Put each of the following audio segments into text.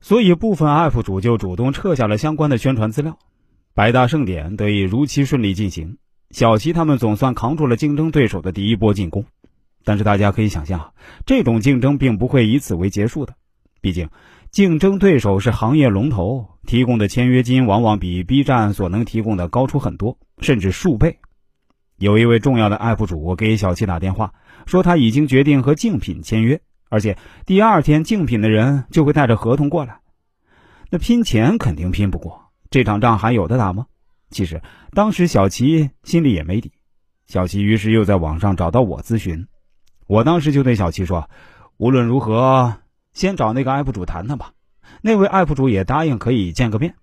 所以部分 UP 主就主动撤下了相关的宣传资料，百大盛典得以如期顺利进行。小齐他们总算扛住了竞争对手的第一波进攻，但是大家可以想象，这种竞争并不会以此为结束的。毕竟，竞争对手是行业龙头，提供的签约金往往比 B 站所能提供的高出很多，甚至数倍。有一位重要的 UP 主给小齐打电话，说他已经决定和竞品签约，而且第二天竞品的人就会带着合同过来。那拼钱肯定拼不过，这场仗还有的打吗？其实当时小齐心里也没底，小齐于是又在网上找到我咨询，我当时就对小齐说：“无论如何，先找那个 UP 主谈谈吧。”那位 UP 主也答应可以见个面。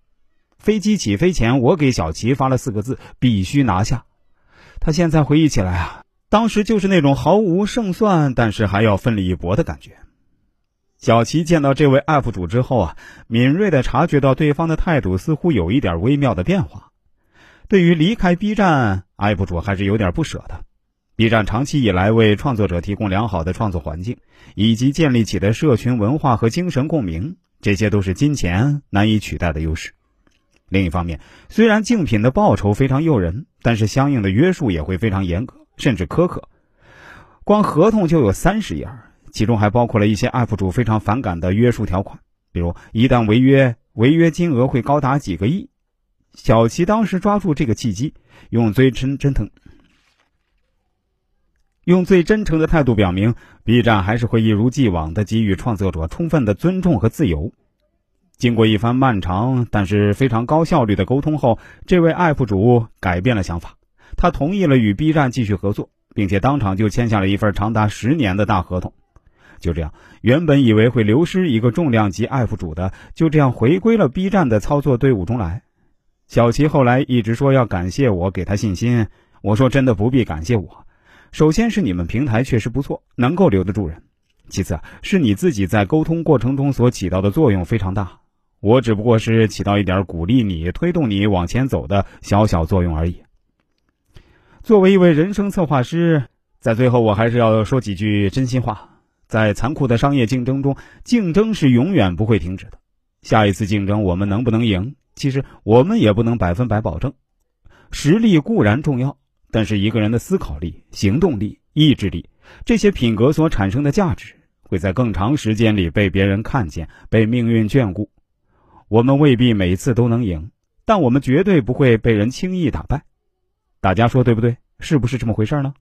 飞机起飞前，我给小齐发了四个字：“必须拿下。”他现在回忆起来啊，当时就是那种毫无胜算，但是还要奋力一搏的感觉。小齐见到这位 UP 主之后啊，敏锐的察觉到对方的态度似乎有一点微妙的变化。对于离开 B 站，UP 主还是有点不舍的。B 站长期以来为创作者提供良好的创作环境，以及建立起的社群文化和精神共鸣，这些都是金钱难以取代的优势。另一方面，虽然竞品的报酬非常诱人，但是相应的约束也会非常严格，甚至苛刻。光合同就有三十页，其中还包括了一些 UP 主非常反感的约束条款，比如一旦违约，违约金额会高达几个亿。小齐当时抓住这个契机，用最真真诚、用最真诚的态度表明，B 站还是会一如既往的给予创作者充分的尊重和自由。经过一番漫长但是非常高效率的沟通后，这位 UP 主改变了想法，他同意了与 B 站继续合作，并且当场就签下了一份长达十年的大合同。就这样，原本以为会流失一个重量级 UP 主的，就这样回归了 B 站的操作队伍中来。小齐后来一直说要感谢我给他信心，我说真的不必感谢我。首先是你们平台确实不错，能够留得住人；其次是你自己在沟通过程中所起到的作用非常大，我只不过是起到一点鼓励你、推动你往前走的小小作用而已。作为一位人生策划师，在最后我还是要说几句真心话：在残酷的商业竞争中，竞争是永远不会停止的。下一次竞争，我们能不能赢？其实我们也不能百分百保证，实力固然重要，但是一个人的思考力、行动力、意志力这些品格所产生的价值，会在更长时间里被别人看见，被命运眷顾。我们未必每次都能赢，但我们绝对不会被人轻易打败。大家说对不对？是不是这么回事呢？